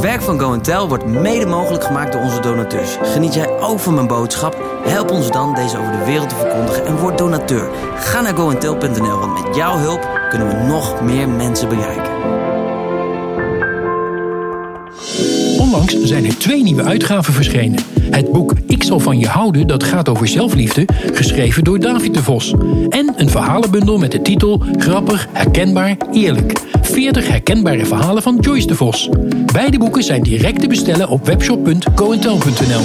Het werk van Go Tell wordt mede mogelijk gemaakt door onze donateurs. Geniet jij ook van mijn boodschap? Help ons dan deze over de wereld te verkondigen en word donateur. Ga naar goentel.nl, want met jouw hulp kunnen we nog meer mensen bereiken. Onlangs zijn er twee nieuwe uitgaven verschenen. Het boek Ik zal van je houden, dat gaat over zelfliefde, geschreven door David de Vos. En een verhalenbundel met de titel Grappig, herkenbaar, eerlijk. 40 herkenbare verhalen van Joyce de Vos. Beide boeken zijn direct te bestellen op webshop.coentel.nl.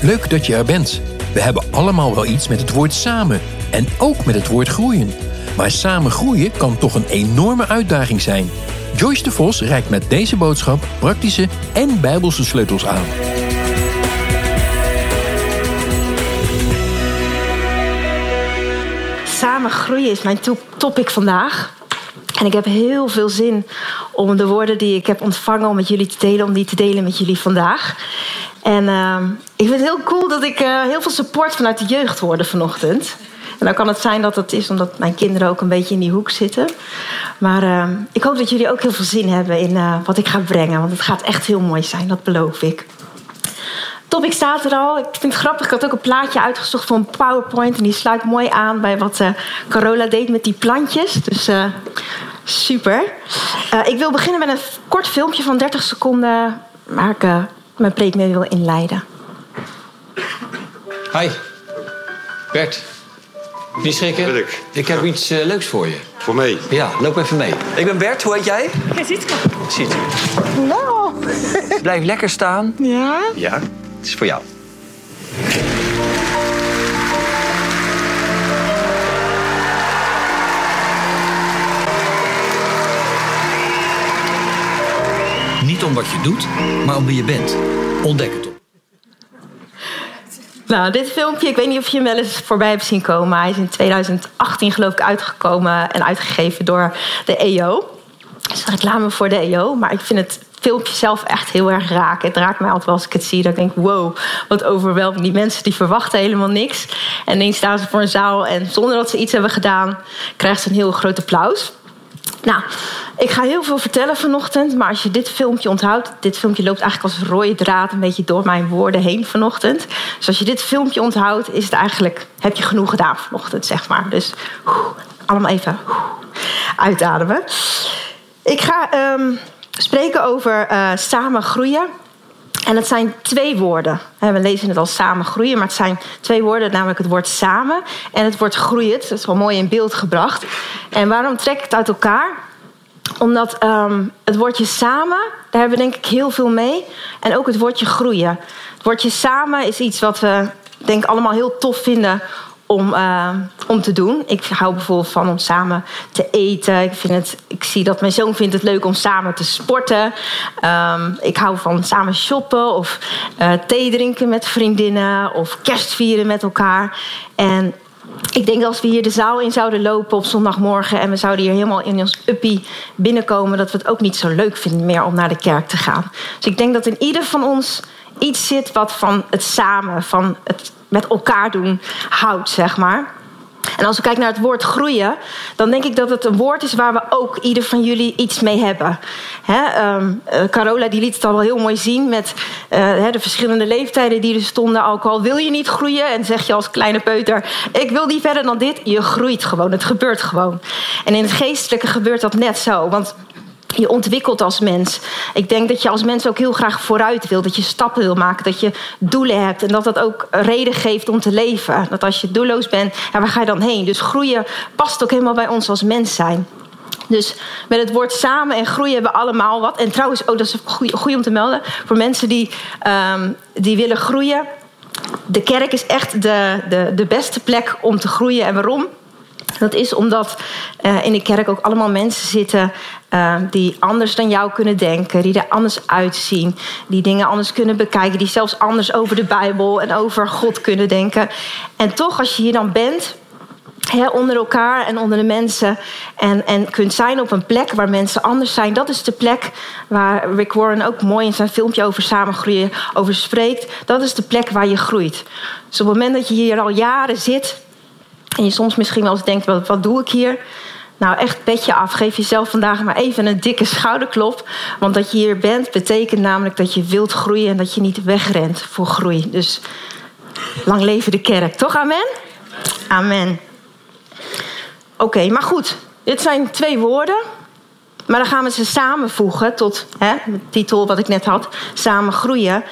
Leuk dat je er bent. We hebben allemaal wel iets met het woord samen en ook met het woord groeien. Maar samen groeien kan toch een enorme uitdaging zijn. Joyce de Vos reikt met deze boodschap praktische en bijbelse sleutels aan. Samen groeien is mijn topic vandaag. En ik heb heel veel zin om de woorden die ik heb ontvangen om met jullie te delen, om die te delen met jullie vandaag. En uh, ik vind het heel cool dat ik uh, heel veel support vanuit de jeugd hoorde vanochtend. En dan kan het zijn dat het is omdat mijn kinderen ook een beetje in die hoek zitten. Maar uh, ik hoop dat jullie ook heel veel zin hebben in uh, wat ik ga brengen. Want het gaat echt heel mooi zijn, dat beloof ik. Topic staat er al. Ik vind het grappig. Ik had ook een plaatje uitgezocht voor een PowerPoint. En die sluit mooi aan bij wat Carola deed met die plantjes. Dus super. ik wil beginnen met een kort filmpje van 30 seconden. Ik mijn preek mee wil inleiden. Hi, Bert. Niet schrikken. Ik. ik heb iets uh, leuks voor je. Voor mij? Ja, loop even mee. Ik ben Bert, hoe heet jij? Ja, Sietke. Sietke. Nou. Blijf lekker staan. Ja? Ja, het is voor jou. Om wat je doet, maar om wie je bent. Ontdek het op. Nou, dit filmpje, ik weet niet of je hem wel eens voorbij hebt zien komen. Hij is in 2018 geloof ik uitgekomen en uitgegeven door de EO. Het is reclame voor de EO, maar ik vind het filmpje zelf echt heel erg raak. Het raakt mij altijd als ik het zie. Dat ik denk, wow, wat overweldigend. Die mensen die verwachten helemaal niks. En ineens staan ze voor een zaal en zonder dat ze iets hebben gedaan... krijgen ze een heel groot applaus. Nou, ik ga heel veel vertellen vanochtend, maar als je dit filmpje onthoudt, dit filmpje loopt eigenlijk als rode draad een beetje door mijn woorden heen vanochtend. Dus als je dit filmpje onthoudt, is het eigenlijk, heb je genoeg gedaan vanochtend, zeg maar. Dus allemaal even uitademen. Ik ga um, spreken over uh, samen groeien. En het zijn twee woorden. We lezen het als samen groeien, maar het zijn twee woorden, namelijk het woord samen en het woord groeien. Dat is wel mooi in beeld gebracht. En waarom trek ik het uit elkaar? Omdat um, het woordje samen, daar hebben we denk ik heel veel mee. En ook het woordje groeien. Het woordje samen is iets wat we denk allemaal heel tof vinden om, uh, om te doen. Ik hou bijvoorbeeld van om samen te eten. Ik, vind het, ik zie dat mijn zoon vindt het leuk om samen te sporten. Um, ik hou van samen shoppen of uh, thee drinken met vriendinnen of kerst vieren met elkaar. En ik denk dat als we hier de zaal in zouden lopen op zondagmorgen en we zouden hier helemaal in ons uppie binnenkomen, dat we het ook niet zo leuk vinden meer om naar de kerk te gaan. Dus ik denk dat in ieder van ons iets zit wat van het samen, van het met elkaar doen houdt, zeg maar. En als we kijken naar het woord groeien, dan denk ik dat het een woord is waar we ook ieder van jullie iets mee hebben. He, um, Carola die liet het al wel heel mooi zien met uh, de verschillende leeftijden die er stonden. Ook al wil je niet groeien en zeg je als kleine peuter: Ik wil niet verder dan dit. Je groeit gewoon, het gebeurt gewoon. En in het geestelijke gebeurt dat net zo. Want je ontwikkelt als mens. Ik denk dat je als mens ook heel graag vooruit wil. Dat je stappen wil maken. Dat je doelen hebt. En dat dat ook reden geeft om te leven. Dat als je doelloos bent, ja, waar ga je dan heen? Dus groeien past ook helemaal bij ons als mens zijn. Dus met het woord samen en groeien hebben we allemaal wat. En trouwens, oh, dat is goed om te melden. Voor mensen die, um, die willen groeien. De kerk is echt de, de, de beste plek om te groeien. En waarom? Dat is omdat uh, in de kerk ook allemaal mensen zitten uh, die anders dan jou kunnen denken, die er anders uitzien, die dingen anders kunnen bekijken, die zelfs anders over de Bijbel en over God kunnen denken. En toch, als je hier dan bent, onder elkaar en onder de mensen. En, en kunt zijn op een plek waar mensen anders zijn. Dat is de plek waar Rick Warren ook mooi in zijn filmpje over samengroeien over spreekt. Dat is de plek waar je groeit. Dus op het moment dat je hier al jaren zit. En je soms misschien wel eens denkt, wat, wat doe ik hier? Nou, echt petje af. Geef jezelf vandaag maar even een dikke schouderklop. Want dat je hier bent, betekent namelijk dat je wilt groeien en dat je niet wegrent voor groei. Dus lang leven de kerk, toch? Amen? Amen. Oké, maar goed. Dit zijn twee woorden. Maar dan gaan we ze samenvoegen tot hè, de titel wat ik net had: Samen groeien.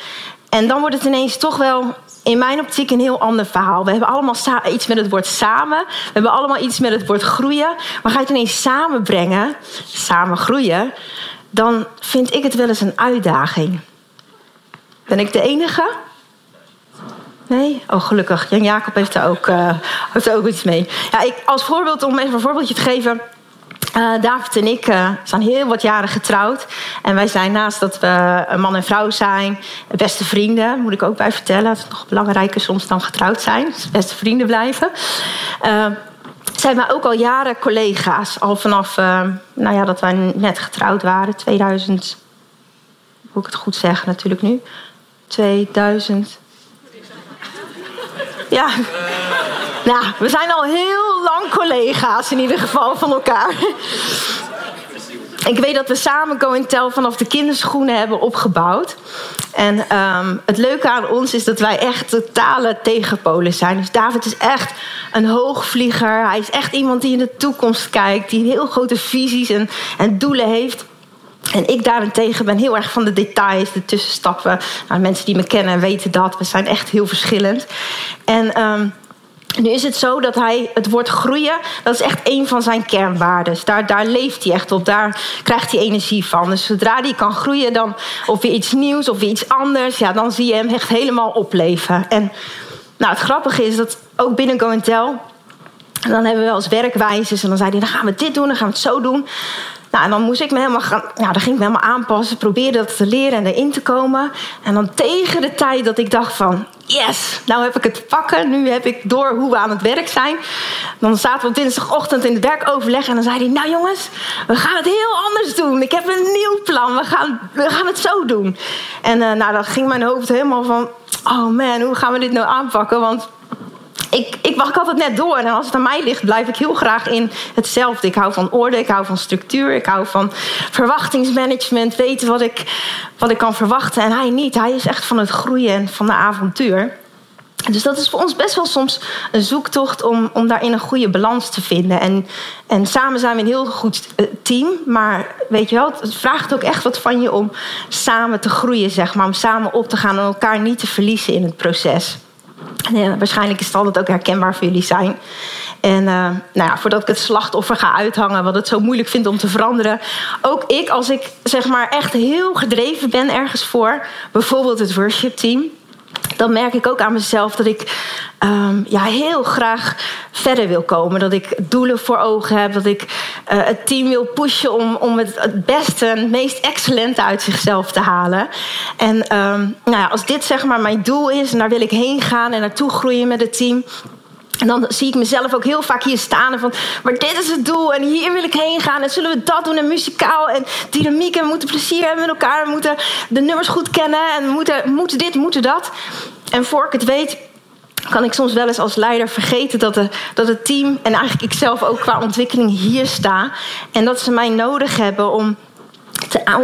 En dan wordt het ineens toch wel in mijn optiek een heel ander verhaal. We hebben allemaal iets met het woord samen. We hebben allemaal iets met het woord groeien. Maar ga je het ineens samenbrengen, samen groeien, dan vind ik het wel eens een uitdaging. Ben ik de enige? Nee? Oh, gelukkig. Jan Jacob heeft er ook, er ook iets mee. Ja, ik, als voorbeeld, om even een voorbeeldje te geven. Uh, David en ik uh, zijn heel wat jaren getrouwd. En wij zijn naast dat we een man en vrouw zijn, beste vrienden, moet ik ook bij vertellen. Dat is nog belangrijker soms dan getrouwd zijn. Dus beste vrienden blijven. Uh, zijn wij ook al jaren collega's. Al vanaf nou ja, dat wij net getrouwd waren, 2000. Moet ik het goed zeggen natuurlijk nu? 2000. Ja. Nou, we zijn al heel lang collega's in ieder geval van elkaar. Ik weet dat we samen Go Tell vanaf de kinderschoenen hebben opgebouwd. En um, het leuke aan ons is dat wij echt totale tegenpolen zijn. Dus David is echt een hoogvlieger. Hij is echt iemand die in de toekomst kijkt. Die heel grote visies en, en doelen heeft. En ik daarentegen ben heel erg van de details, de tussenstappen. Nou, mensen die me kennen weten dat. We zijn echt heel verschillend. En um, nu is het zo dat hij het woord groeien, dat is echt een van zijn kernwaarden. Daar, daar leeft hij echt op, daar krijgt hij energie van. Dus zodra hij kan groeien, dan, of weer iets nieuws of weer iets anders, ja, dan zie je hem echt helemaal opleven. En nou, het grappige is dat ook binnen Go Tell, dan hebben we wel eens werkwijzes en dan zei hij, dan gaan we dit doen, dan gaan we het zo doen. Nou, en dan moest ik me helemaal gaan, nou, dan ging ik me helemaal aanpassen, proberen dat te leren en erin te komen. En dan tegen de tijd dat ik dacht van, yes, nou heb ik het pakken, nu heb ik door hoe we aan het werk zijn. Dan zaten we op dinsdagochtend in het werkoverleg en dan zei hij, nou jongens, we gaan het heel anders doen. Ik heb een nieuw plan, we gaan, we gaan het zo doen. En uh, nou, dan ging mijn hoofd helemaal van, oh man, hoe gaan we dit nou aanpakken? Want ik, ik, had het net door. En als het aan mij ligt, blijf ik heel graag in hetzelfde. Ik hou van orde, ik hou van structuur, ik hou van verwachtingsmanagement. Weten wat ik, wat ik kan verwachten. En hij niet. Hij is echt van het groeien en van de avontuur. Dus dat is voor ons best wel soms een zoektocht om, om daarin een goede balans te vinden. En, en samen zijn we een heel goed eh, team. Maar weet je wel, het vraagt ook echt wat van je om samen te groeien, zeg maar. Om samen op te gaan en elkaar niet te verliezen in het proces. Ja, waarschijnlijk is het ook herkenbaar voor jullie zijn. En uh, nou ja, voordat ik het slachtoffer ga uithangen, wat het zo moeilijk vind om te veranderen. Ook ik, als ik zeg maar echt heel gedreven ben ergens voor, bijvoorbeeld het worship team dan merk ik ook aan mezelf dat ik um, ja, heel graag verder wil komen. Dat ik doelen voor ogen heb. Dat ik uh, het team wil pushen om, om het, het beste en het meest excellente uit zichzelf te halen. En um, nou ja, als dit zeg maar mijn doel is en daar wil ik heen gaan en naartoe groeien met het team en dan zie ik mezelf ook heel vaak hier staan. En van, maar dit is het doel en hier wil ik heen gaan. En zullen we dat doen en muzikaal en dynamiek. En we moeten plezier hebben met elkaar. We moeten de nummers goed kennen. En we moeten, moeten dit, moeten dat. En voor ik het weet kan ik soms wel eens als leider vergeten dat, de, dat het team... en eigenlijk ikzelf ook qua ontwikkeling hier sta. En dat ze mij nodig hebben om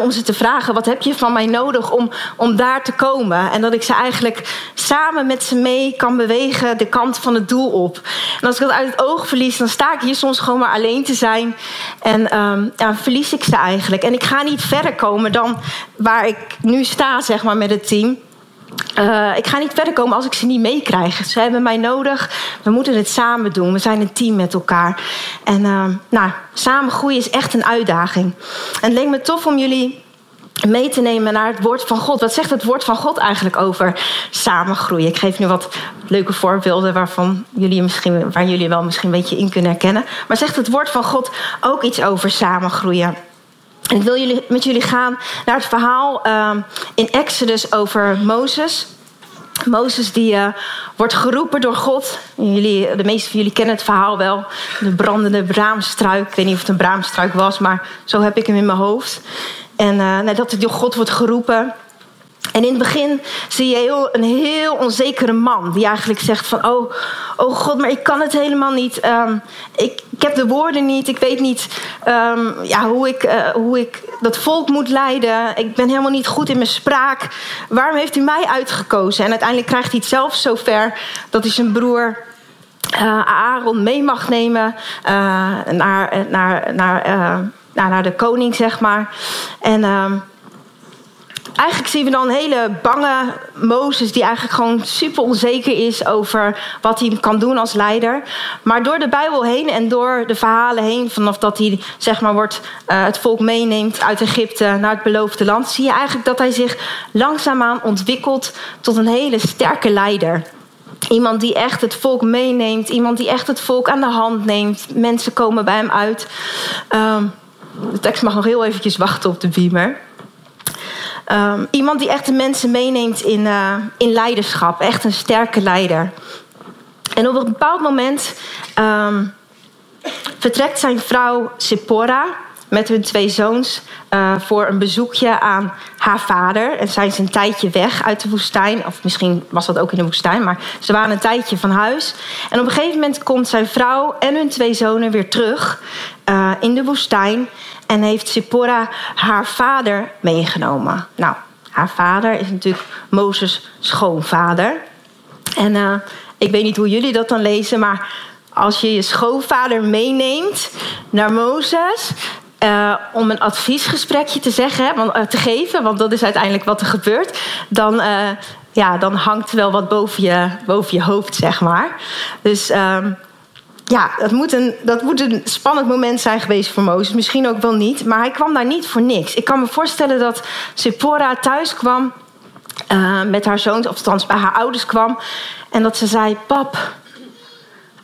om ze te vragen: wat heb je van mij nodig om, om daar te komen? En dat ik ze eigenlijk samen met ze mee kan bewegen de kant van het doel op. En als ik dat uit het oog verlies, dan sta ik hier soms gewoon maar alleen te zijn. En um, ja, verlies ik ze eigenlijk. En ik ga niet verder komen dan waar ik nu sta, zeg maar, met het team. Uh, ik ga niet verder komen als ik ze niet meekrijg. Ze hebben mij nodig. We moeten het samen doen. We zijn een team met elkaar. En uh, nou, samen groeien is echt een uitdaging. En het leek me tof om jullie mee te nemen naar het woord van God. Wat zegt het woord van God eigenlijk over samen groeien? Ik geef nu wat leuke voorbeelden waarvan jullie misschien, waar jullie wel misschien een beetje in kunnen herkennen. Maar zegt het woord van God ook iets over samen groeien? En ik wil jullie, met jullie gaan naar het verhaal uh, in Exodus over Mozes. Mozes die uh, wordt geroepen door God. Jullie, de meeste van jullie kennen het verhaal wel. De brandende braamstruik. Ik weet niet of het een braamstruik was, maar zo heb ik hem in mijn hoofd. En uh, nadat hij door God wordt geroepen. En in het begin zie je heel, een heel onzekere man die eigenlijk zegt van... oh, oh God, maar ik kan het helemaal niet. Um, ik, heb de woorden niet. Ik weet niet um, ja, hoe, ik, uh, hoe ik dat volk moet leiden. Ik ben helemaal niet goed in mijn spraak. Waarom heeft u mij uitgekozen? En uiteindelijk krijgt hij het zelf zover dat hij zijn broer... Uh, Aaron mee mag nemen uh, naar, naar, naar, naar de koning, zeg maar. En... Eigenlijk zien we dan een hele bange Mozes die eigenlijk gewoon super onzeker is over wat hij kan doen als leider. Maar door de Bijbel heen en door de verhalen heen, vanaf dat hij zeg maar wordt, uh, het volk meeneemt uit Egypte naar het beloofde land, zie je eigenlijk dat hij zich langzaamaan ontwikkelt tot een hele sterke leider. Iemand die echt het volk meeneemt, iemand die echt het volk aan de hand neemt. Mensen komen bij hem uit. Um, de tekst mag nog heel eventjes wachten op de beamer. Um, iemand die echt de mensen meeneemt in, uh, in leiderschap. Echt een sterke leider. En op een bepaald moment um, vertrekt zijn vrouw Sephora met hun twee zoons uh, voor een bezoekje aan haar vader. En zijn ze een tijdje weg uit de woestijn. Of misschien was dat ook in de woestijn, maar ze waren een tijdje van huis. En op een gegeven moment komt zijn vrouw en hun twee zonen weer terug uh, in de woestijn. En heeft Sipporah haar vader meegenomen. Nou, haar vader is natuurlijk Mozes schoonvader. En uh, ik weet niet hoe jullie dat dan lezen, maar als je je schoonvader meeneemt naar Mozes. Uh, om een adviesgesprekje te, zeggen, uh, te geven, want dat is uiteindelijk wat er gebeurt, dan, ja, dan hangt wel wat boven je, boven je hoofd, zeg maar. Dus ehm, ja, dat moet, een, dat moet een spannend moment zijn geweest voor Mozes. Misschien ook wel niet. Maar hij kwam daar niet voor niks. Ik kan me voorstellen dat Sephora thuis kwam uh, met haar zoons, of althans bij haar ouders kwam. En dat ze zei: Pap,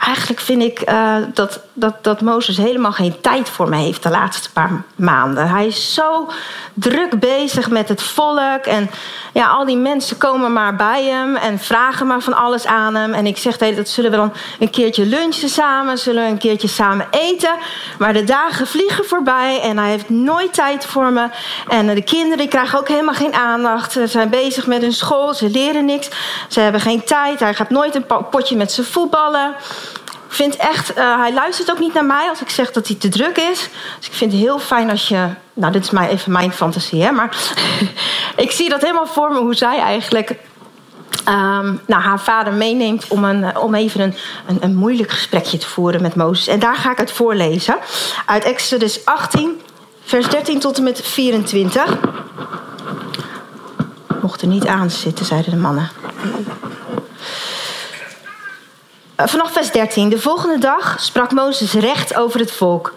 eigenlijk vind ik uh, dat, dat, dat Mozes helemaal geen tijd voor me heeft de laatste paar maanden. Hij is zo druk bezig met het volk. En ja, al die mensen komen maar bij hem en vragen maar van alles aan hem. En ik zeg hey, dat zullen we dan een keertje lunchen samen, zullen we een keertje samen eten. Maar de dagen vliegen voorbij en hij heeft nooit tijd voor me. En de kinderen krijgen ook helemaal geen aandacht. Ze zijn bezig met hun school, ze leren niks. Ze hebben geen tijd. Hij gaat nooit een potje met ze voetballen vind echt, uh, hij luistert ook niet naar mij als ik zeg dat hij te druk is. Dus ik vind het heel fijn als je. Nou, dit is maar even mijn fantasie, hè. Maar ik zie dat helemaal voor me hoe zij eigenlijk. Um, nou, haar vader meeneemt om, een, om even een, een, een moeilijk gesprekje te voeren met Mozes. En daar ga ik het voorlezen. Uit Exodus 18, vers 13 tot en met 24. Mocht er niet aan zitten, zeiden de mannen. Eh, vanaf vers 13. De volgende dag sprak Mozes recht over het volk.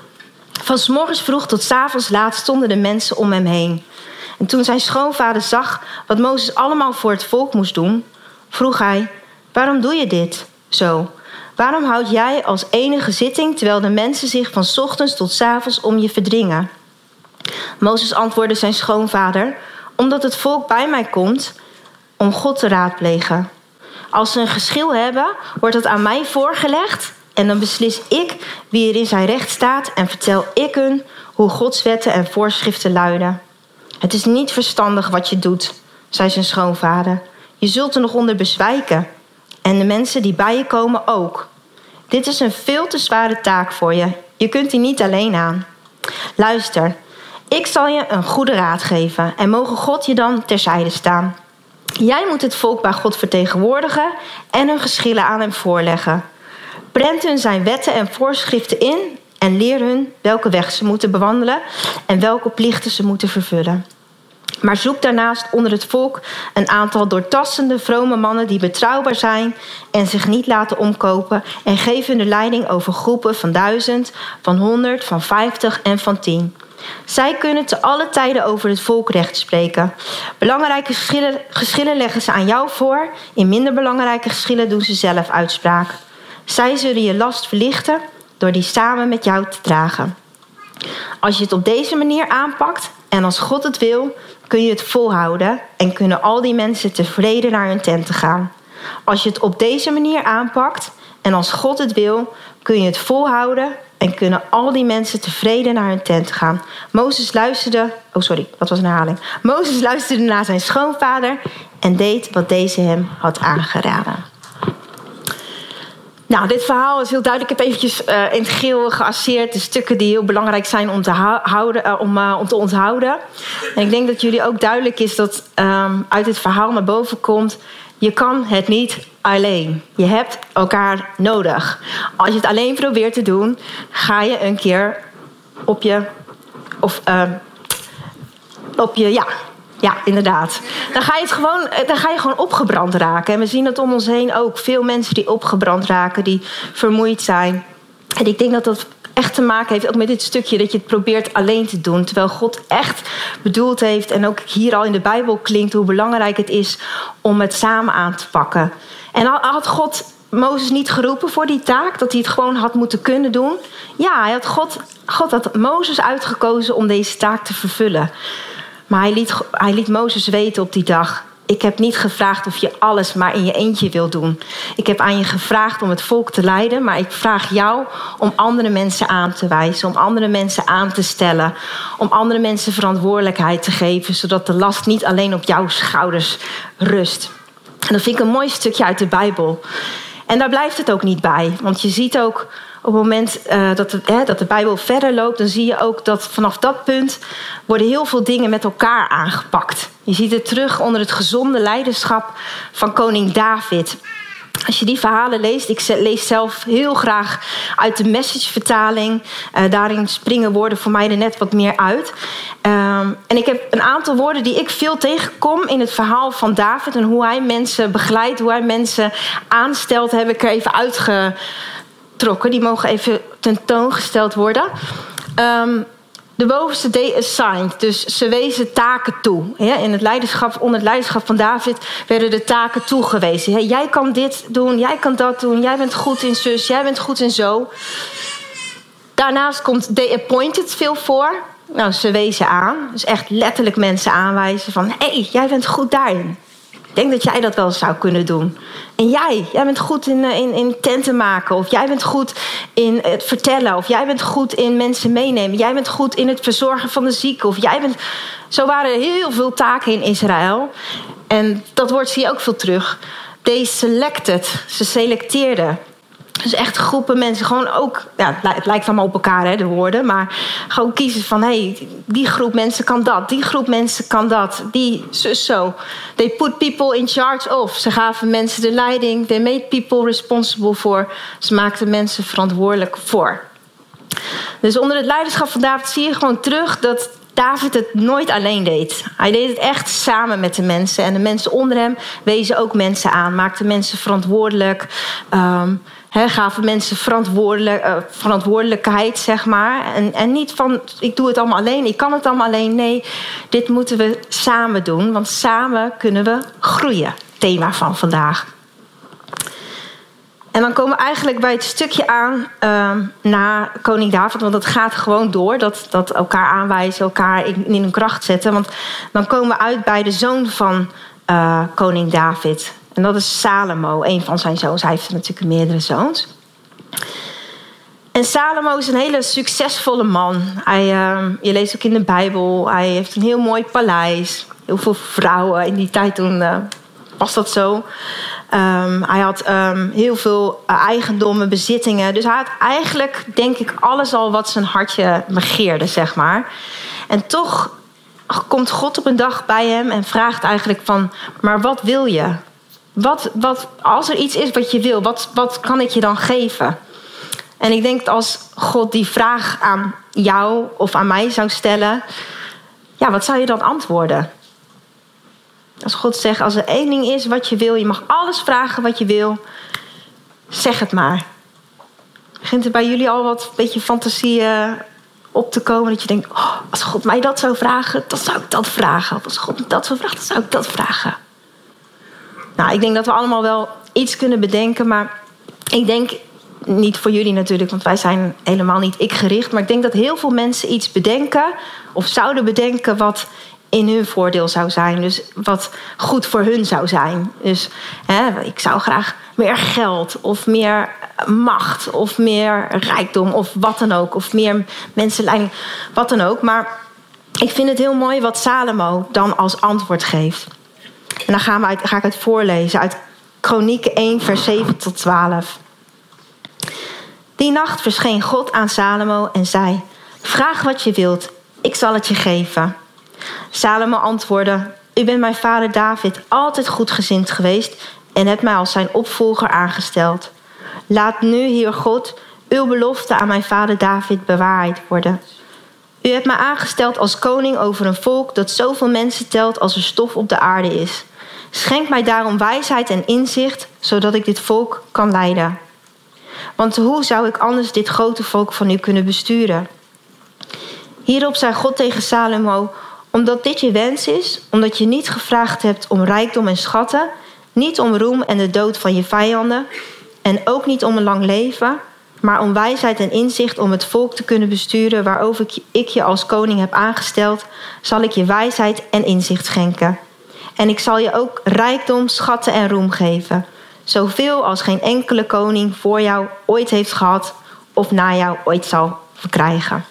Van s morgens vroeg tot s avonds laat stonden de mensen om hem heen. En toen zijn schoonvader zag wat Mozes allemaal voor het volk moest doen, vroeg hij: Waarom doe je dit zo? Waarom houd jij als enige zitting terwijl de mensen zich van ochtends tot s avonds om je verdringen? Mozes antwoordde zijn schoonvader: Omdat het volk bij mij komt om God te raadplegen. Als ze een geschil hebben, wordt dat aan mij voorgelegd. En dan beslis ik wie er in zijn recht staat en vertel ik hun hoe Gods wetten en voorschriften luiden. Het is niet verstandig wat je doet, zei zijn schoonvader. Je zult er nog onder bezwijken. En de mensen die bij je komen ook. Dit is een veel te zware taak voor je. Je kunt die niet alleen aan. Luister, ik zal je een goede raad geven en mogen God je dan terzijde staan. Jij moet het volk bij God vertegenwoordigen en hun geschillen aan hem voorleggen. Prent hun zijn wetten en voorschriften in en leer hun welke weg ze moeten bewandelen en welke plichten ze moeten vervullen. Maar zoek daarnaast onder het volk een aantal doortastende, vrome mannen die betrouwbaar zijn en zich niet laten omkopen. En geef hun de leiding over groepen van duizend, van honderd, van vijftig en van tien. Zij kunnen te alle tijden over het volk recht spreken. Belangrijke geschillen, geschillen leggen ze aan jou voor. In minder belangrijke geschillen doen ze zelf uitspraak. Zij zullen je last verlichten door die samen met jou te dragen. Als je het op deze manier aanpakt en als God het wil, kun je het volhouden en kunnen al die mensen tevreden naar hun tenten gaan. Als je het op deze manier aanpakt en als God het wil, kun je het volhouden en kunnen al die mensen tevreden naar hun tent gaan. Mozes luisterde. Oh, sorry, dat was een herhaling. Mozes luisterde naar zijn schoonvader en deed wat deze hem had aangeraden. Nou, dit verhaal is heel duidelijk. Ik heb eventjes uh, in het geel geasseerd de stukken die heel belangrijk zijn om te, houden, uh, om, uh, om te onthouden. En ik denk dat jullie ook duidelijk is dat um, uit dit verhaal naar boven komt je kan het niet alleen. Je hebt elkaar nodig. Als je het alleen probeert te doen, ga je een keer op je. Of uh, op je. Ja, ja, inderdaad. Dan ga, je het gewoon, dan ga je gewoon opgebrand raken. En we zien het om ons heen ook. Veel mensen die opgebrand raken, die vermoeid zijn. En ik denk dat dat echt te maken heeft ook met dit stukje dat je het probeert alleen te doen. Terwijl God echt bedoeld heeft en ook hier al in de Bijbel klinkt hoe belangrijk het is om het samen aan te pakken. En had God Mozes niet geroepen voor die taak, dat hij het gewoon had moeten kunnen doen? Ja, hij had God, God had Mozes uitgekozen om deze taak te vervullen. Maar hij liet, hij liet Mozes weten op die dag: ik heb niet gevraagd of je alles maar in je eentje wil doen. Ik heb aan je gevraagd om het volk te leiden, maar ik vraag jou om andere mensen aan te wijzen, om andere mensen aan te stellen, om andere mensen verantwoordelijkheid te geven, zodat de last niet alleen op jouw schouders rust. En dat vind ik een mooi stukje uit de Bijbel. En daar blijft het ook niet bij, want je ziet ook op het moment uh, dat, hè, dat de Bijbel verder loopt, dan zie je ook dat vanaf dat punt worden heel veel dingen met elkaar aangepakt. Je ziet het terug onder het gezonde leiderschap van koning David. Als je die verhalen leest, ik lees zelf heel graag uit de message-vertaling. Uh, daarin springen woorden voor mij er net wat meer uit. Um, en ik heb een aantal woorden die ik veel tegenkom in het verhaal van David en hoe hij mensen begeleidt, hoe hij mensen aanstelt, heb ik er even uitge trokken. Die mogen even tentoongesteld worden. Um, de bovenste day assigned. Dus ze wezen taken toe. in het leiderschap, onder het leiderschap van David werden de taken toegewezen. jij kan dit doen, jij kan dat doen. Jij bent goed in zus, jij bent goed in zo. Daarnaast komt they appointed veel voor. Nou, ze wezen aan. Dus echt letterlijk mensen aanwijzen van... hé, hey, jij bent goed daarin denk dat jij dat wel zou kunnen doen. En jij, jij bent goed in, eh, in, tenten maken. Of jij bent goed in het vertellen. Of jij bent goed in mensen meenemen. Jij bent goed in het verzorgen van de zieken. Of jij bent... Zo waren er heel veel taken in Israël. En dat woord zie je ook veel terug. They selected. Ze selecteerden. Dus echt groepen mensen, gewoon ook, ja, het lijkt allemaal op elkaar, hè, de woorden, maar gewoon kiezen van, hé, hey, die groep mensen kan dat, die groep mensen kan dat, die, zo. They put people in charge of. Ze gaven mensen de leiding, they made people responsible for. Ze maakten mensen verantwoordelijk voor. Dus onder het leiderschap van David zie je gewoon terug dat David het nooit alleen deed. Hij deed het echt samen met de mensen. En de mensen onder hem wezen ook mensen aan, maakten mensen verantwoordelijk. Um, Gaven mensen uh, verantwoordelijkheid, zeg maar. En, en niet van, ik doe het allemaal alleen, ik kan het allemaal alleen. Nee, dit moeten we samen doen, want samen kunnen we groeien. Thema van vandaag. En dan komen we eigenlijk bij het stukje aan uh, na koning David. Want dat gaat gewoon door. Dat, dat elkaar aanwijzen, elkaar in, in hun kracht zetten. Want dan komen we uit bij de zoon van uh, koning David. En dat is Salomo, een van zijn zoons. Hij heeft natuurlijk meerdere zoons. En Salomo is een hele succesvolle man. Hij, uh, je leest ook in de Bijbel. Hij heeft een heel mooi paleis. Heel veel vrouwen. In die tijd toen uh, was dat zo. Um, hij had um, heel veel uh, eigendommen, bezittingen. Dus hij had eigenlijk, denk ik, alles al wat zijn hartje begeerde, zeg maar. En toch komt God op een dag bij hem en vraagt eigenlijk van... maar wat wil je? Wat, wat, als er iets is wat je wil, wat, wat kan ik je dan geven? En ik denk dat als God die vraag aan jou of aan mij zou stellen, ja, wat zou je dan antwoorden? Als God zegt, als er één ding is wat je wil, je mag alles vragen wat je wil, zeg het maar. Begint er bij jullie al wat een beetje fantasie op te komen dat je denkt, oh, als God mij dat zou vragen, dan zou ik dat vragen. Of als God me dat zou vragen, dan zou ik dat vragen. Nou, ik denk dat we allemaal wel iets kunnen bedenken, maar ik denk niet voor jullie natuurlijk, want wij zijn helemaal niet ik gericht. Maar ik denk dat heel veel mensen iets bedenken of zouden bedenken wat in hun voordeel zou zijn. Dus wat goed voor hun zou zijn. Dus hè, ik zou graag meer geld of meer macht of meer rijkdom of wat dan ook. Of meer mensenleiding, wat dan ook. Maar ik vind het heel mooi wat Salomo dan als antwoord geeft. En dan gaan we ga ik het voorlezen uit Kronieken 1, vers 7 tot 12. Die nacht verscheen God aan Salomo en zei: Vraag wat je wilt, ik zal het je geven. Salomo antwoordde: U bent mijn vader David altijd goedgezind geweest en hebt mij als zijn opvolger aangesteld. Laat nu, Heer God, uw belofte aan mijn vader David bewaarheid worden. U hebt mij aangesteld als koning over een volk dat zoveel mensen telt als er stof op de aarde is. Schenk mij daarom wijsheid en inzicht, zodat ik dit volk kan leiden. Want hoe zou ik anders dit grote volk van u kunnen besturen? Hierop zei God tegen Salomo: Omdat dit je wens is, omdat je niet gevraagd hebt om rijkdom en schatten, niet om roem en de dood van je vijanden, en ook niet om een lang leven, maar om wijsheid en inzicht om het volk te kunnen besturen waarover ik je als koning heb aangesteld, zal ik je wijsheid en inzicht schenken. En ik zal je ook rijkdom, schatten en roem geven. Zoveel als geen enkele koning voor jou ooit heeft gehad of na jou ooit zal verkrijgen.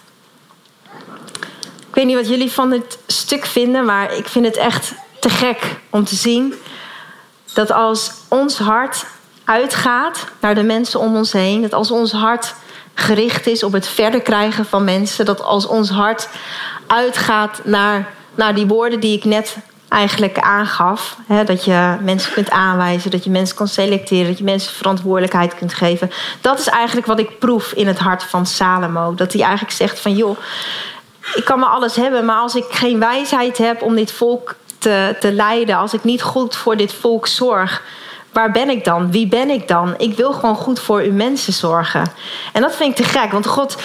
Ik weet niet wat jullie van dit stuk vinden, maar ik vind het echt te gek om te zien dat als ons hart uitgaat naar de mensen om ons heen, dat als ons hart gericht is op het verder krijgen van mensen, dat als ons hart uitgaat naar, naar die woorden die ik net eigenlijk aangaf. Hè, dat je mensen kunt aanwijzen, dat je mensen kan selecteren, dat je mensen verantwoordelijkheid kunt geven. Dat is eigenlijk wat ik proef in het hart van Salomo. Dat hij eigenlijk zegt van joh, ik kan maar alles hebben, maar als ik geen wijsheid heb om dit volk te, te leiden, als ik niet goed voor dit volk zorg, waar ben ik dan? Wie ben ik dan? Ik wil gewoon goed voor uw mensen zorgen. En dat vind ik te gek, want God,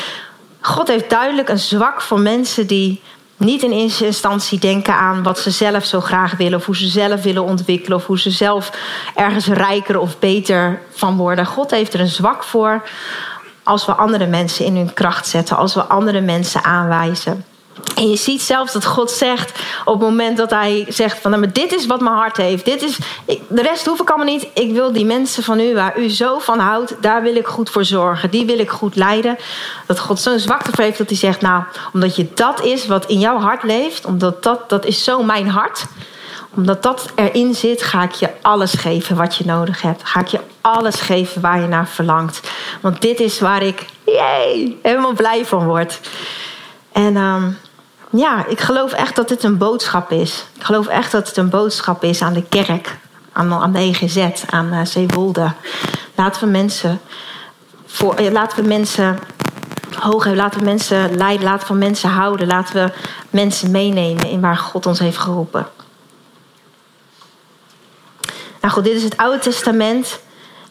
God heeft duidelijk een zwak voor mensen die niet in eerste instantie denken aan wat ze zelf zo graag willen, of hoe ze zelf willen ontwikkelen, of hoe ze zelf ergens rijker of beter van worden. God heeft er een zwak voor als we andere mensen in hun kracht zetten, als we andere mensen aanwijzen. En je ziet zelfs dat God zegt op het moment dat hij zegt van nou, maar dit is wat mijn hart heeft. Dit is, de rest hoef ik allemaal niet. Ik wil die mensen van u waar u zo van houdt, daar wil ik goed voor zorgen. Die wil ik goed leiden. Dat God zo'n zwakte voor heeft dat hij zegt nou, omdat je dat is wat in jouw hart leeft. Omdat dat, dat is zo mijn hart. Omdat dat erin zit, ga ik je alles geven wat je nodig hebt. Ga ik je alles geven waar je naar verlangt. Want dit is waar ik jee, helemaal blij van word. En um, ja, ik geloof echt dat dit een boodschap is. Ik geloof echt dat het een boodschap is aan de kerk, aan, aan de EGZ, aan uh, Zeewolde. Laten we mensen, voor, eh, laten we mensen hoog hebben, laten we mensen leiden, laten we mensen houden, laten we mensen meenemen in waar God ons heeft geroepen. Nou goed, dit is het Oude Testament.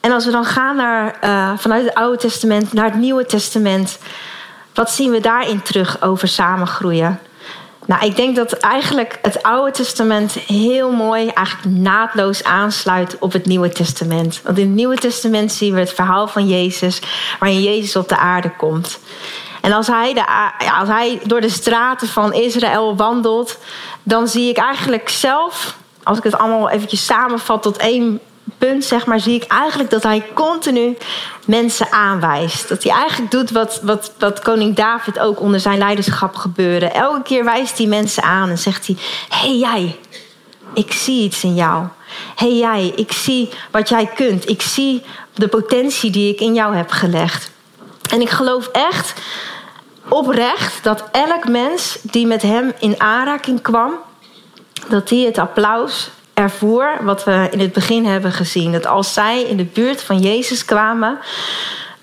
En als we dan gaan naar, uh, vanuit het Oude Testament naar het Nieuwe Testament, wat zien we daarin terug over samengroeien? Nou, ik denk dat eigenlijk het Oude Testament heel mooi, eigenlijk naadloos aansluit op het Nieuwe Testament. Want in het Nieuwe Testament zien we het verhaal van Jezus, waarin Jezus op de aarde komt. En als hij, de, als hij door de straten van Israël wandelt, dan zie ik eigenlijk zelf, als ik het allemaal eventjes samenvat tot één punt, zeg maar, zie ik eigenlijk dat hij continu mensen aanwijst. Dat hij eigenlijk doet wat, wat, koning David ook onder zijn leiderschap gebeurde. Elke keer wijst hij mensen aan en zegt hij: hey jij, ik zie iets in jou. hey jij, ik zie wat jij kunt. Ik zie de potentie die ik in jou heb gelegd. En ik geloof echt oprecht dat elk mens die met hem in aanraking kwam, dat hij het applaus ervoor wat we in het begin hebben gezien. Dat als zij in de buurt van Jezus kwamen,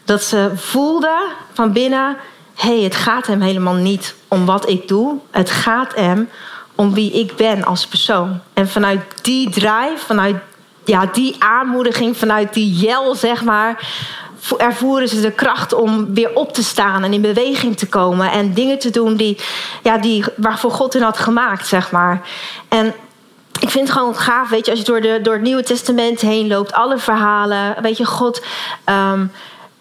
dat ze voelden van binnen: hé, hey, het gaat hem helemaal niet om wat ik doe. Het gaat hem om wie ik ben als persoon. En vanuit die drive, vanuit ja, die aanmoediging, vanuit die jel, zeg maar, ervoeren ze de kracht om weer op te staan en in beweging te komen en dingen te doen die, ja, die, waarvoor God hen had gemaakt, zeg maar. En ik vind het gewoon gaaf, weet je, als je door, de, door het Nieuwe Testament heen loopt, alle verhalen, weet je, God. Um,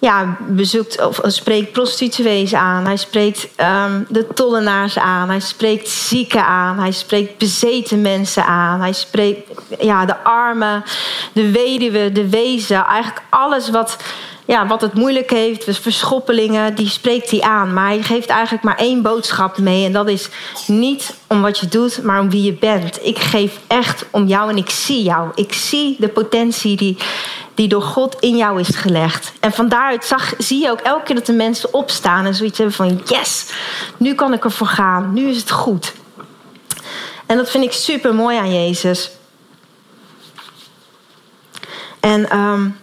ja, bezoekt of spreekt prostituees aan. Hij spreekt um, de tollenaars aan. Hij spreekt zieken aan. Hij spreekt bezeten mensen aan. Hij spreekt ja, de armen, de weduwe, de wezen. Eigenlijk alles wat, ja, wat het moeilijk heeft, de verschoppelingen, die spreekt hij aan. Maar hij geeft eigenlijk maar één boodschap mee. En dat is niet om wat je doet, maar om wie je bent. Ik geef echt om jou en ik zie jou. Ik zie de potentie die die door God in jou is gelegd. En van daaruit zag, zie je ook elke keer dat de mensen opstaan en zoiets hebben van: yes, nu kan ik ervoor gaan, nu is het goed. En dat vind ik super mooi aan Jezus. En um,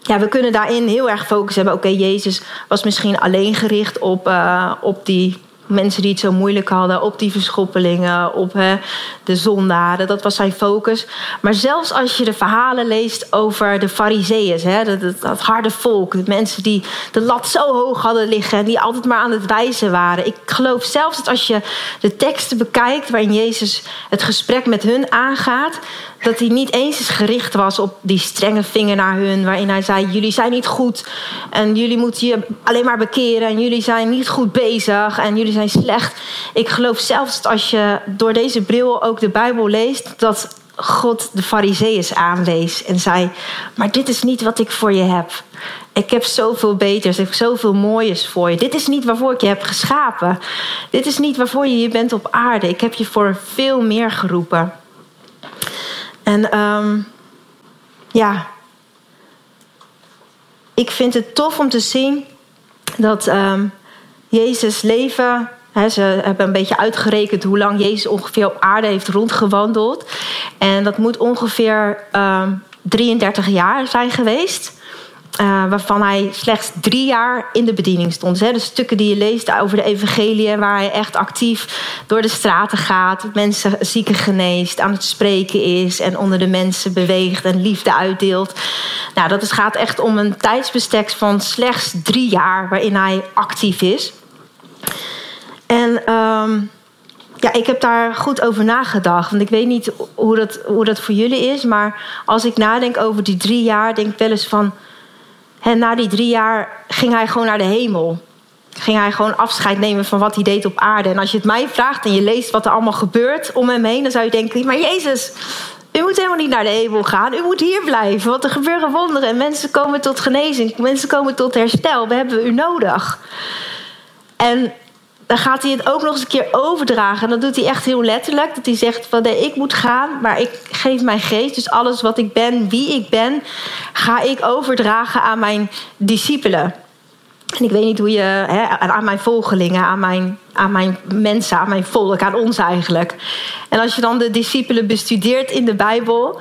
ja, we kunnen daarin heel erg focus hebben. Oké, Jezus was misschien alleen gericht op, uh, op die mensen die het zo moeilijk hadden, op die verschoppelingen, op hè, de zondaren. Dat was zijn focus. Maar zelfs als je de verhalen leest over de fariseeën, dat, dat, dat, harde volk, de mensen die de lat zo hoog hadden liggen en die altijd maar aan het wijzen waren. Ik geloof zelfs dat als je de teksten bekijkt waarin Jezus het gesprek met hun aangaat, dat hij niet eens is gericht was op die strenge vinger naar hun, waarin hij zei: Jullie zijn niet goed en jullie moeten je alleen maar bekeren en jullie zijn niet goed bezig en jullie zijn slecht. Ik geloof zelfs als je door deze bril ook de Bijbel leest, dat God de Fariseeërs aanwees en zei: Maar dit is niet wat ik voor je heb. Ik heb zoveel beters, ik heb zoveel moois voor je. Dit is niet waarvoor ik je heb geschapen. Dit is niet waarvoor je hier bent op aarde. Ik heb je voor veel meer geroepen. En um, ja, ik vind het tof om te zien dat um, Jezus leven. Ze hebben een beetje uitgerekend hoe lang Jezus ongeveer op aarde heeft rondgewandeld. En dat moet ongeveer um, ehm, 33 jaar zijn geweest. Uh, waarvan hij slechts drie jaar in de bediening stond. Hè? De stukken die je leest over de evangelie, waar hij echt actief door de straten gaat, mensen zieken geneest, aan het spreken is en onder de mensen beweegt en liefde uitdeelt. Nou, dat gaat echt om een tijdsbestek van slechts drie jaar waarin hij actief is. En um, ja, ik heb daar goed over nagedacht. Want ik weet niet hoe dat, hoe dat voor jullie is. Maar als ik nadenk over die drie jaar, denk ik wel eens van en na die drie jaar ging hij gewoon naar de hemel. Ging hij gewoon afscheid nemen van wat hij deed op aarde. En als je het mij vraagt en je leest wat er allemaal gebeurt om hem heen, dan zou je denken: Maar Jezus, u moet helemaal niet naar de hemel gaan. U moet hier blijven. Want er gebeuren wonderen. En mensen komen tot genezing. Mensen komen tot herstel. We hebben u nodig. En dan gaat hij het ook nog eens een keer overdragen. En dat doet hij echt heel letterlijk. Dat hij zegt van nee, ik moet gaan, maar ik geef mijn geest. Dus alles wat ik ben, wie ik ben, ga ik overdragen aan mijn discipelen. En ik weet niet hoe je, hè, aan mijn volgelingen, aan mijn, aan mijn mensen, aan mijn volk, aan ons eigenlijk. En als je dan de discipelen bestudeert in de Bijbel,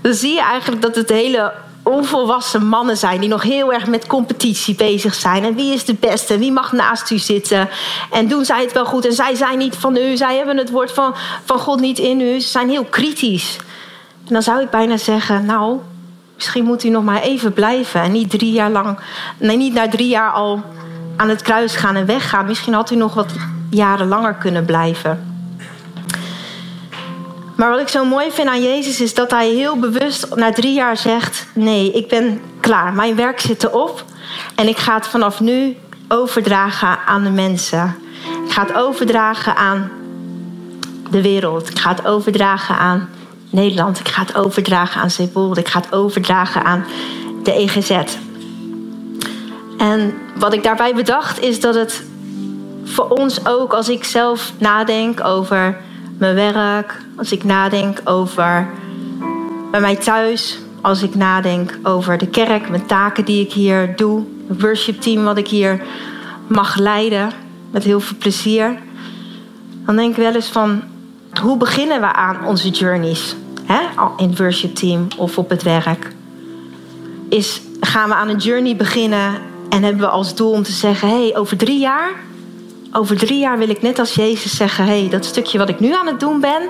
dan zie je eigenlijk dat het hele onvolwassen mannen zijn die nog heel erg met competitie bezig zijn. En wie is de beste? Wie mag naast u zitten? En doen zij het wel goed? En zij zijn niet van u. Zij hebben het woord van, van God niet in u. Ze zijn heel kritisch. En dan zou ik bijna zeggen, nou, misschien moet u nog maar even blijven. En niet drie jaar lang, nee, niet na drie jaar al aan het kruis gaan en weggaan. Misschien had u nog wat jaren langer kunnen blijven. Maar wat ik zo mooi vind aan Jezus is dat hij heel bewust na drie jaar zegt: Nee, ik ben klaar. Mijn werk zit erop. En ik ga het vanaf nu overdragen aan de mensen. Ik ga het overdragen aan de wereld. Ik ga het overdragen aan Nederland. Ik ga het overdragen aan Zeebolde. Ik ga het overdragen aan de EGZ. En wat ik daarbij bedacht is dat het voor ons ook, als ik zelf nadenk over mijn werk, als ik nadenk over bij mij thuis, als ik nadenk over de kerk, mijn taken die ik hier doe, het worshipteam wat ik hier mag leiden, met heel veel plezier, dan denk ik wel eens van hoe beginnen we aan onze journeys? Hè? In het worshipteam of op het werk. Is, gaan we aan een journey beginnen en hebben we als doel om te zeggen: hé, hey, over drie jaar over drie jaar wil ik net als Jezus zeggen: hé, hey, dat stukje wat ik nu aan het doen ben,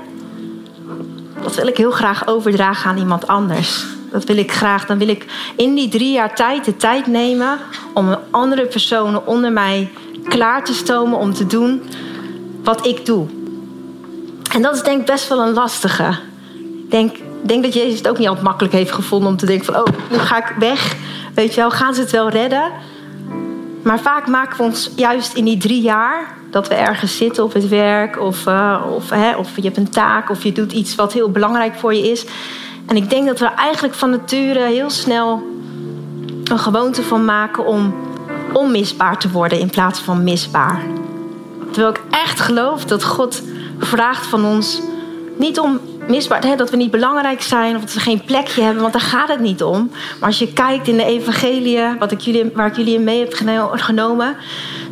dat wil ik heel graag overdragen aan iemand anders. Dat wil ik graag. Dan wil ik in die drie jaar tijd de tijd nemen om andere personen onder mij klaar te stomen om te doen wat ik doe. En dat is denk ik best wel een lastige. Ik denk, denk dat Jezus het ook niet altijd makkelijk heeft gevonden om te denken van... oh, nu ga ik weg Weet je wel, gaan ze het wel redden? Maar vaak maken we ons juist in die drie jaar dat we ergens zitten op het werk, of, uh, of, hè, of je hebt een taak, of je doet iets wat heel belangrijk voor je is. En ik denk dat we eigenlijk van nature heel snel een gewoonte van maken om onmisbaar te worden in plaats van misbaar. Terwijl ik echt geloof dat God vraagt van ons niet om misbaar, hè, dat we niet belangrijk zijn of dat we geen plekje hebben, want daar gaat het niet om. Maar als je kijkt in de evangelie, wat ik jullie, waar ik jullie in mee heb genomen,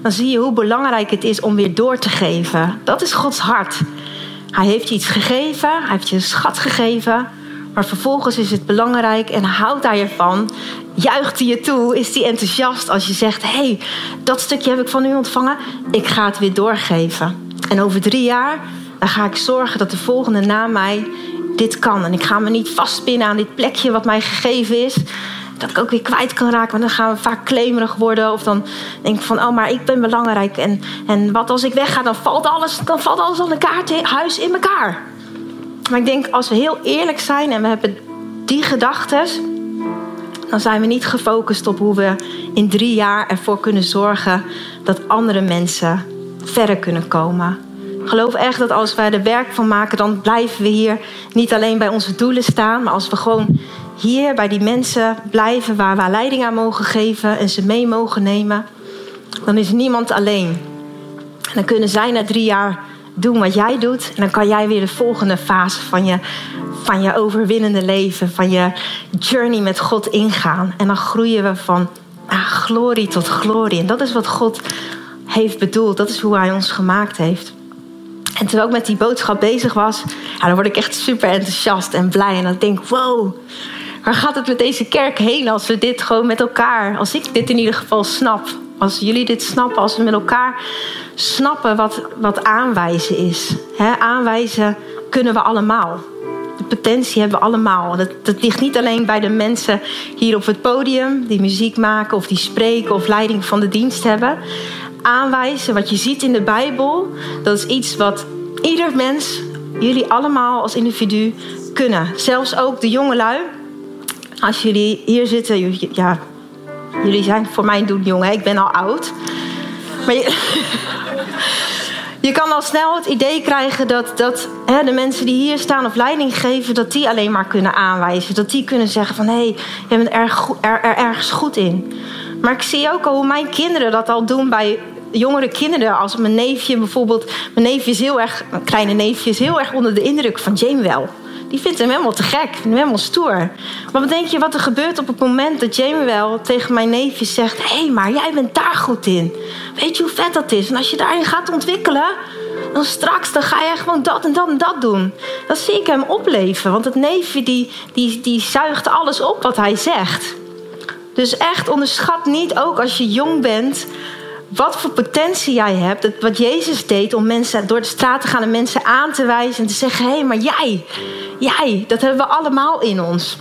dan zie je hoe belangrijk het is om weer door te geven. Dat is Gods hart. Hij heeft je iets gegeven, hij heeft je een schat gegeven. Maar vervolgens is het belangrijk en houdt hij ervan. Juicht hij je toe, is hij enthousiast als je zegt: hé, hey, dat stukje heb ik van u ontvangen, ik ga het weer doorgeven. En over drie jaar dan ga ik zorgen dat de volgende na mij dit kan. En ik ga me niet vastpinnen aan dit plekje wat mij gegeven is. Dat ik ook weer kwijt kan raken. Want dan gaan we vaak klemerig worden. Of dan denk ik van, oh, maar ik ben belangrijk. En, en wat als ik wegga, dan valt alles, dan valt alles aan elkaar, huis in elkaar. Maar ik denk, als we heel eerlijk zijn en we hebben die gedachten... dan zijn we niet gefocust op hoe we in drie jaar ervoor kunnen zorgen... dat andere mensen verder kunnen komen. Geloof echt dat als wij er werk van maken, dan blijven we hier niet alleen bij onze doelen staan, maar als we gewoon hier bij die mensen blijven waar we leiding aan mogen geven en ze mee mogen nemen, dan is niemand alleen. En dan kunnen zij na drie jaar doen wat jij doet en dan kan jij weer de volgende fase van je, van je overwinnende leven, van je journey met God ingaan. En dan groeien we van ah, glorie tot glorie. En dat is wat God heeft bedoeld, dat is hoe Hij ons gemaakt heeft. En terwijl ik met die boodschap bezig was, ja, dan word ik echt super enthousiast en blij. En dan denk ik, wow, waar gaat het met deze kerk heen als we dit gewoon met elkaar, als ik dit in ieder geval snap. Als jullie dit snappen, als we met elkaar snappen wat, wat aanwijzen is. aanwijzen kunnen we allemaal. De potentie hebben we allemaal. Dat, dat ligt niet alleen bij de mensen hier op het podium, die muziek maken of die spreken of leiding van de dienst hebben aanwijzen, wat je ziet in de Bijbel, dat is iets wat ieder mens, jullie allemaal als individu kunnen. Zelfs ook de jongelui. Als jullie hier zitten, ja, jullie zijn voor mij doen jongen, ik ben al oud. Maar je, je kan al snel het idee krijgen dat, dat hè, de mensen die hier staan of leiding geven, dat die alleen maar kunnen aanwijzen. Dat die kunnen zeggen van hé, hey, je bent er, er, er ergens goed in. Maar ik zie ook al hoe mijn kinderen dat al doen bij jongere kinderen. Als mijn neefje bijvoorbeeld. Mijn neefje is heel erg. Mijn kleine neefje is heel erg onder de indruk van Jamie wel. Die vindt hem helemaal te gek, vindt hem helemaal stoer. Maar wat denk je wat er gebeurt op het moment dat Jamie wel tegen mijn neefje zegt: Hé, hey, maar jij bent daar goed in. Weet je hoe vet dat is? En als je daarin gaat ontwikkelen, dan straks dan ga je gewoon dat en dat en dat doen. Dan zie ik hem opleven. Want het neefje die, die, die zuigt alles op wat hij zegt. Dus echt onderschat niet, ook als je jong bent, wat voor potentie jij hebt. Wat Jezus deed om mensen door de straat te gaan en mensen aan te wijzen en te zeggen: hé, hey, maar jij, jij, dat hebben we allemaal in ons.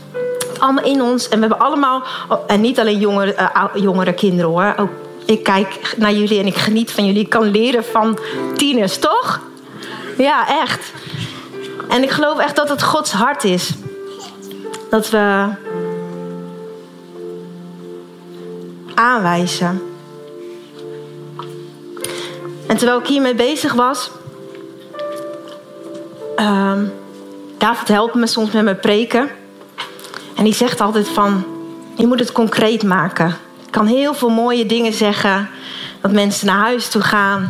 Allemaal in ons. En we hebben allemaal, en niet alleen jongere, uh, jongere kinderen hoor. Ook, ik kijk naar jullie en ik geniet van jullie. Ik kan leren van tieners, toch? Ja, echt. En ik geloof echt dat het Gods hart is. Dat we aanwijzen. En terwijl ik hiermee bezig was, uh, David helpt me soms met mijn preken. En die zegt altijd van, je moet het concreet maken. Ik kan heel veel mooie dingen zeggen. Dat mensen naar huis toe gaan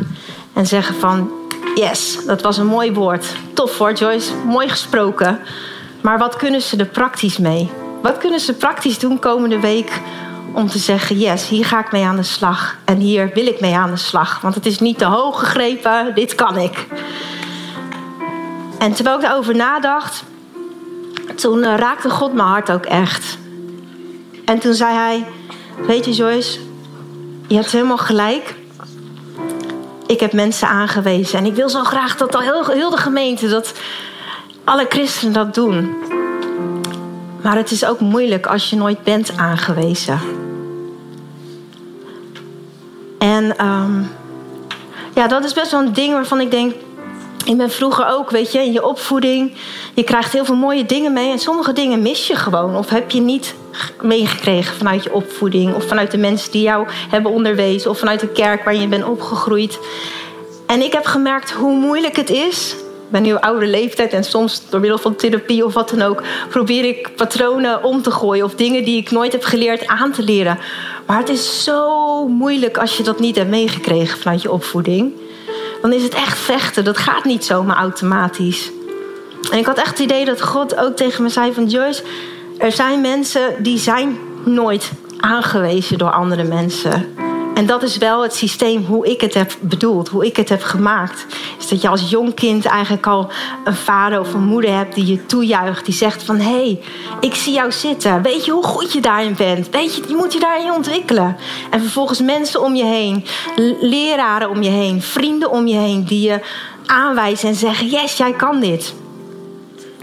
en zeggen van, yes, dat was een mooi woord. Tof hoor Joyce, mooi gesproken. Maar wat kunnen ze er praktisch mee? Wat kunnen ze praktisch doen komende week om te zeggen: yes, hier ga ik mee aan de slag. En hier wil ik mee aan de slag. Want het is niet te hoog gegrepen, dit kan ik. En terwijl ik daarover nadacht, toen eh, raakte God mijn hart ook echt. En toen zei hij: Weet je, Joyce, je hebt helemaal gelijk. Ik heb mensen aangewezen. En ik wil zo graag dat al heel, heel de gemeente, dat alle christenen dat doen. Maar het is ook moeilijk als je nooit bent aangewezen. En um, ja, dat is best wel een ding waarvan ik denk... Ik ben vroeger ook, weet je, in je opvoeding. Je krijgt heel veel mooie dingen mee. En sommige dingen mis je gewoon. Of heb je niet meegekregen vanuit je opvoeding. Of vanuit de mensen die jou hebben onderwezen. Of vanuit de kerk waar je bent opgegroeid. En ik heb gemerkt hoe moeilijk het is. Ik ben nu oude leeftijd en soms door middel van therapie of wat dan ook... probeer ik patronen om te gooien. Of dingen die ik nooit heb geleerd aan te leren. Maar het is zo moeilijk als je dat niet hebt meegekregen vanuit je opvoeding dan is het echt vechten. Dat gaat niet zomaar automatisch. En ik had echt het idee dat God ook tegen me zei van Joyce, er zijn mensen die zijn nooit aangewezen door andere mensen. En dat is wel het systeem hoe ik het heb bedoeld, hoe ik het heb gemaakt. Is dat je als jong kind eigenlijk al een vader of een moeder hebt die je toejuicht. Die zegt van, hé, hey, ik zie jou zitten. Weet je hoe goed je daarin bent? Weet je, je moet je daarin ontwikkelen. En vervolgens mensen om je heen, leraren om je heen, vrienden om je heen... die je aanwijzen en zeggen, yes, jij kan dit.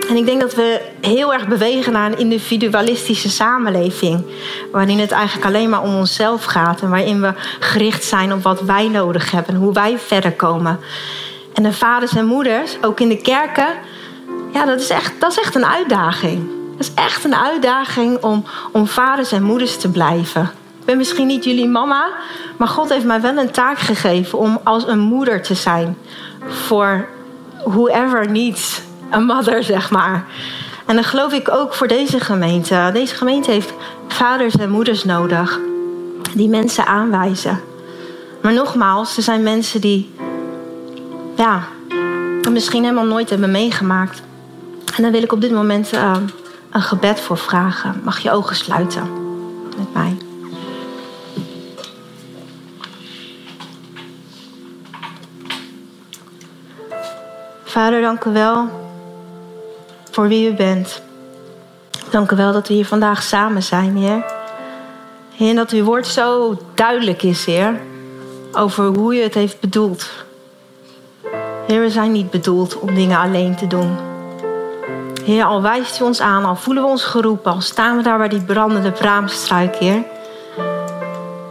En ik denk dat we heel erg bewegen naar een individualistische samenleving. Waarin het eigenlijk alleen maar om onszelf gaat. En waarin we gericht zijn op wat wij nodig hebben. En hoe wij verder komen. En de vaders en moeders, ook in de kerken. Ja, dat is echt, dat is echt een uitdaging. Dat is echt een uitdaging om, om vaders en moeders te blijven. Ik ben misschien niet jullie mama. Maar God heeft mij wel een taak gegeven om als een moeder te zijn. Voor whoever needs een mother, zeg maar. En dan geloof ik ook voor deze gemeente. Deze gemeente heeft vaders en moeders nodig die mensen aanwijzen. Maar nogmaals, er zijn mensen die ja, misschien helemaal nooit hebben meegemaakt. En daar wil ik op dit moment uh, een gebed voor vragen. Mag je ogen sluiten met mij? Vader, dank u wel voor wie u bent. Dank u wel dat we hier vandaag samen zijn, Heer. Heer, dat uw woord zo duidelijk is, Heer, over hoe u het heeft bedoeld. Heer, we zijn niet bedoeld om dingen alleen te doen. Heer, al wijst u ons aan, al voelen we ons geroepen, al staan we daar bij die brandende braamstruik, Heer.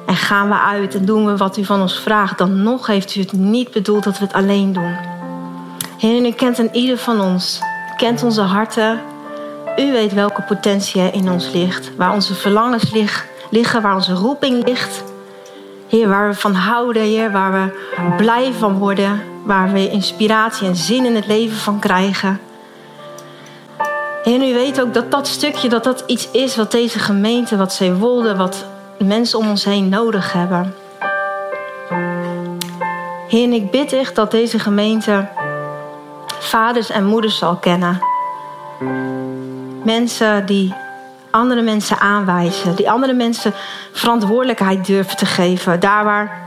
En gaan we uit en doen we wat u van ons vraagt, dan nog heeft u het niet bedoeld dat we het alleen doen. Heer, u kent een ieder van ons kent onze harten. U weet welke potentie in ons ligt. Waar onze verlangens liggen, waar onze roeping ligt. Heer, waar we van houden, Heer, waar we blij van worden. Waar we inspiratie en zin in het leven van krijgen. Heer, u weet ook dat dat stukje, dat dat iets is wat deze gemeente, wat Zeewolde, wat mensen om ons heen nodig hebben. Heer, ik bid echt dat deze gemeente vaders en moeders zal kennen. Mensen die andere mensen aanwijzen, die andere mensen verantwoordelijkheid durven te geven. Daar waar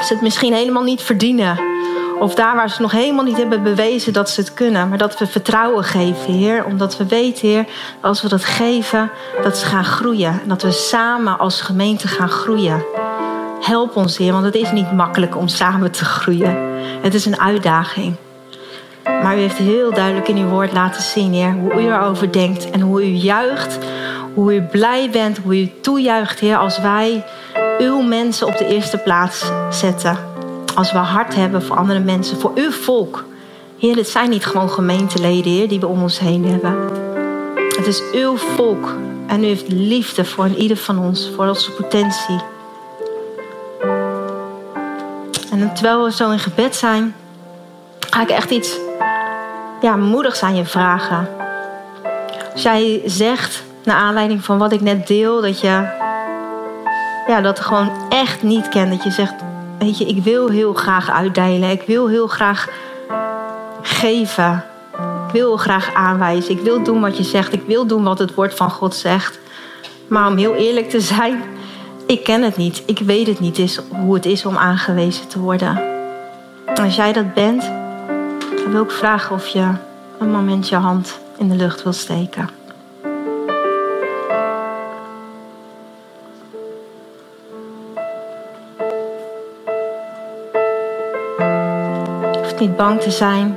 ze het misschien helemaal niet verdienen. Of daar waar ze nog helemaal niet hebben bewezen dat ze het kunnen. Maar dat we vertrouwen geven, Heer. Omdat we weten, Heer, als we dat geven, dat ze gaan groeien. En dat we samen als gemeente gaan groeien. Help ons, Heer, want het is niet makkelijk om samen te groeien. Het is een uitdaging. Maar u heeft heel duidelijk in uw woord laten zien, Heer, hoe u erover denkt en hoe u juicht, hoe u blij bent, hoe u toejuicht, Heer, als wij uw mensen op de eerste plaats zetten. Als we hart hebben voor andere mensen, voor uw volk. Heer, het zijn niet gewoon gemeenteleden, Heer, die we om ons heen hebben. Het is uw volk en u heeft liefde voor ieder van ons, voor onze potentie. En terwijl we zo in gebed zijn, ga ik echt iets ja, moedigs aan je vragen. Als jij zegt, naar aanleiding van wat ik net deel, dat je ja, dat gewoon echt niet kent. Dat je zegt, weet je, ik wil heel graag uitdelen. Ik wil heel graag geven. Ik wil graag aanwijzen. Ik wil doen wat je zegt. Ik wil doen wat het woord van God zegt. Maar om heel eerlijk te zijn, ik ken het niet. Ik weet het niet is hoe het is om aangewezen te worden. Als jij dat bent, dan wil ik vragen of je een moment je hand in de lucht wil steken. Je hoeft niet bang te zijn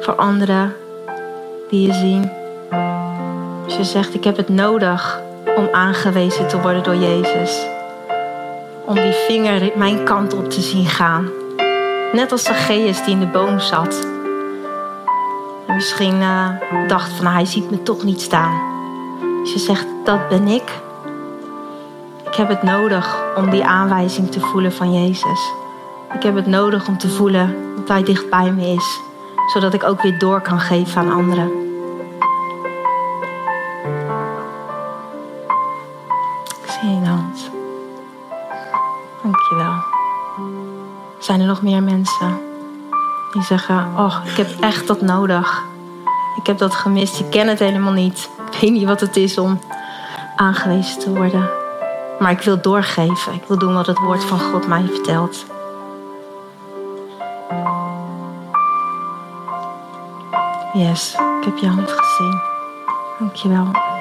voor anderen die je zien. Als je zegt, ik heb het nodig om aangewezen te worden door Jezus. Om die vinger mijn kant op te zien gaan. Net als Zacchaeus die in de boom zat. En misschien uh, dacht van hij ziet me toch niet staan. Als je zegt dat ben ik. Ik heb het nodig om die aanwijzing te voelen van Jezus. Ik heb het nodig om te voelen dat hij dicht bij me is. Zodat ik ook weer door kan geven aan anderen. Ik zie je hand. Dankjewel. Zijn er nog meer mensen die zeggen: Oh, ik heb echt dat nodig. Ik heb dat gemist. Ik ken het helemaal niet. Ik weet niet wat het is om aangewezen te worden. Maar ik wil doorgeven. Ik wil doen wat het woord van God mij vertelt. Yes, ik heb je hand gezien. Dankjewel.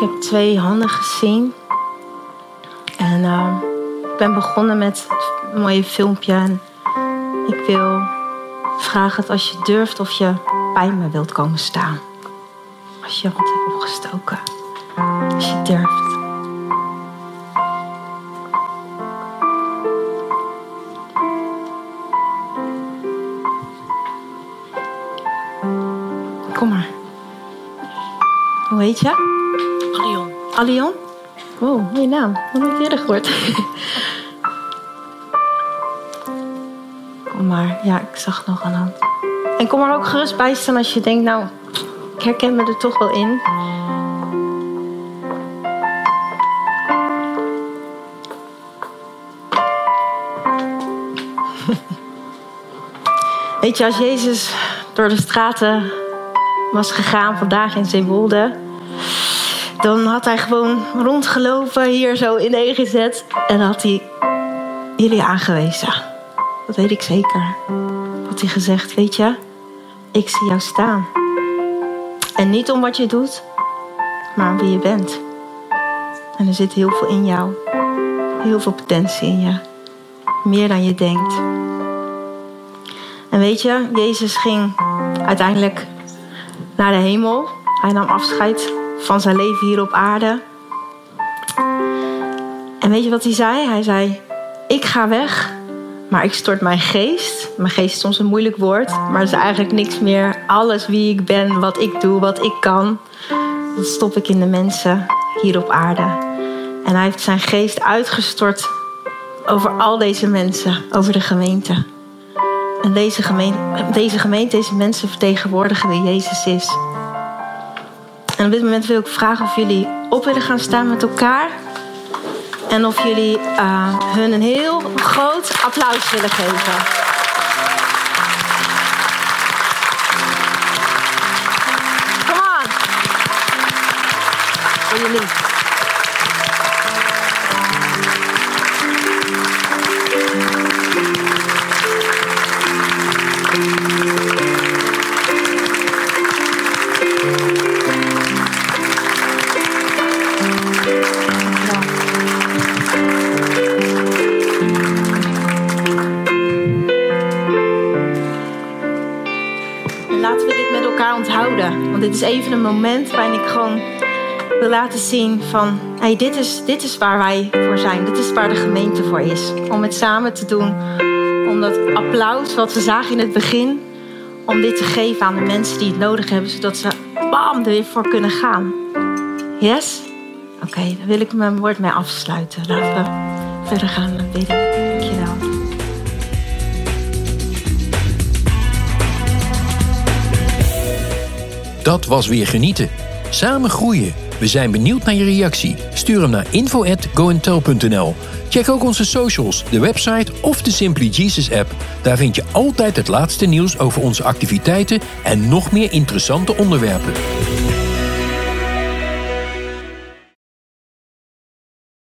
Heb twee handen gezien. En uh, ik ben begonnen met een mooie filmpje. En ik wil vragen dat als je durft of je bij me wilt komen staan. Als je je hand hebt opgestoken. Als je durft. Kom maar. Hoe heet je? Alion. Alion? Wow, mooie naam. Wat heb ik eerder gehoord? kom maar. Ja, ik zag nog een hand. En kom er ook gerust bij staan als je denkt, nou, ik herken me er toch wel in. Weet je, als Jezus door de straten was gegaan vandaag in Zeewolde, dan had hij gewoon rondgelopen hier zo in de EGZ en had hij jullie aangewezen. Dat weet ik zeker. Had hij gezegd, weet je, ik zie jou staan. En niet om wat je doet, maar om wie je bent. En er zit heel veel in jou. Heel veel potentie in je. Meer dan je denkt. En weet je, Jezus ging uiteindelijk naar de hemel. Hij nam afscheid van zijn leven hier op aarde. En weet je wat hij zei? Hij zei: Ik ga weg, maar ik stort mijn geest. Mijn geest is soms een moeilijk woord, maar het is eigenlijk niks meer. Alles wie ik ben, wat ik doe, wat ik kan, dat stop ik in de mensen hier op aarde. En hij heeft zijn geest uitgestort over al deze mensen, over de gemeente. En deze gemeente, deze gemeente, deze mensen vertegenwoordigen wie Jezus is. En op dit moment wil ik vragen of jullie op willen gaan staan met elkaar. En of jullie uh, hun een heel groot applaus willen geven. Come on. Voor jullie. Laten zien van... Hey, dit, is, dit is waar wij voor zijn. Dit is waar de gemeente voor is. Om het samen te doen. Om dat applaus wat we zagen in het begin... om dit te geven aan de mensen die het nodig hebben... zodat ze bam, er weer voor kunnen gaan. Yes? Oké, okay, dan wil ik mijn woord mee afsluiten. Laten we verder gaan bidden. Dankjewel. Dat was weer genieten. Samen groeien. We zijn benieuwd naar je reactie. Stuur hem naar info@goentel.nl. Check ook onze socials, de website of de Simply Jesus app. Daar vind je altijd het laatste nieuws over onze activiteiten en nog meer interessante onderwerpen.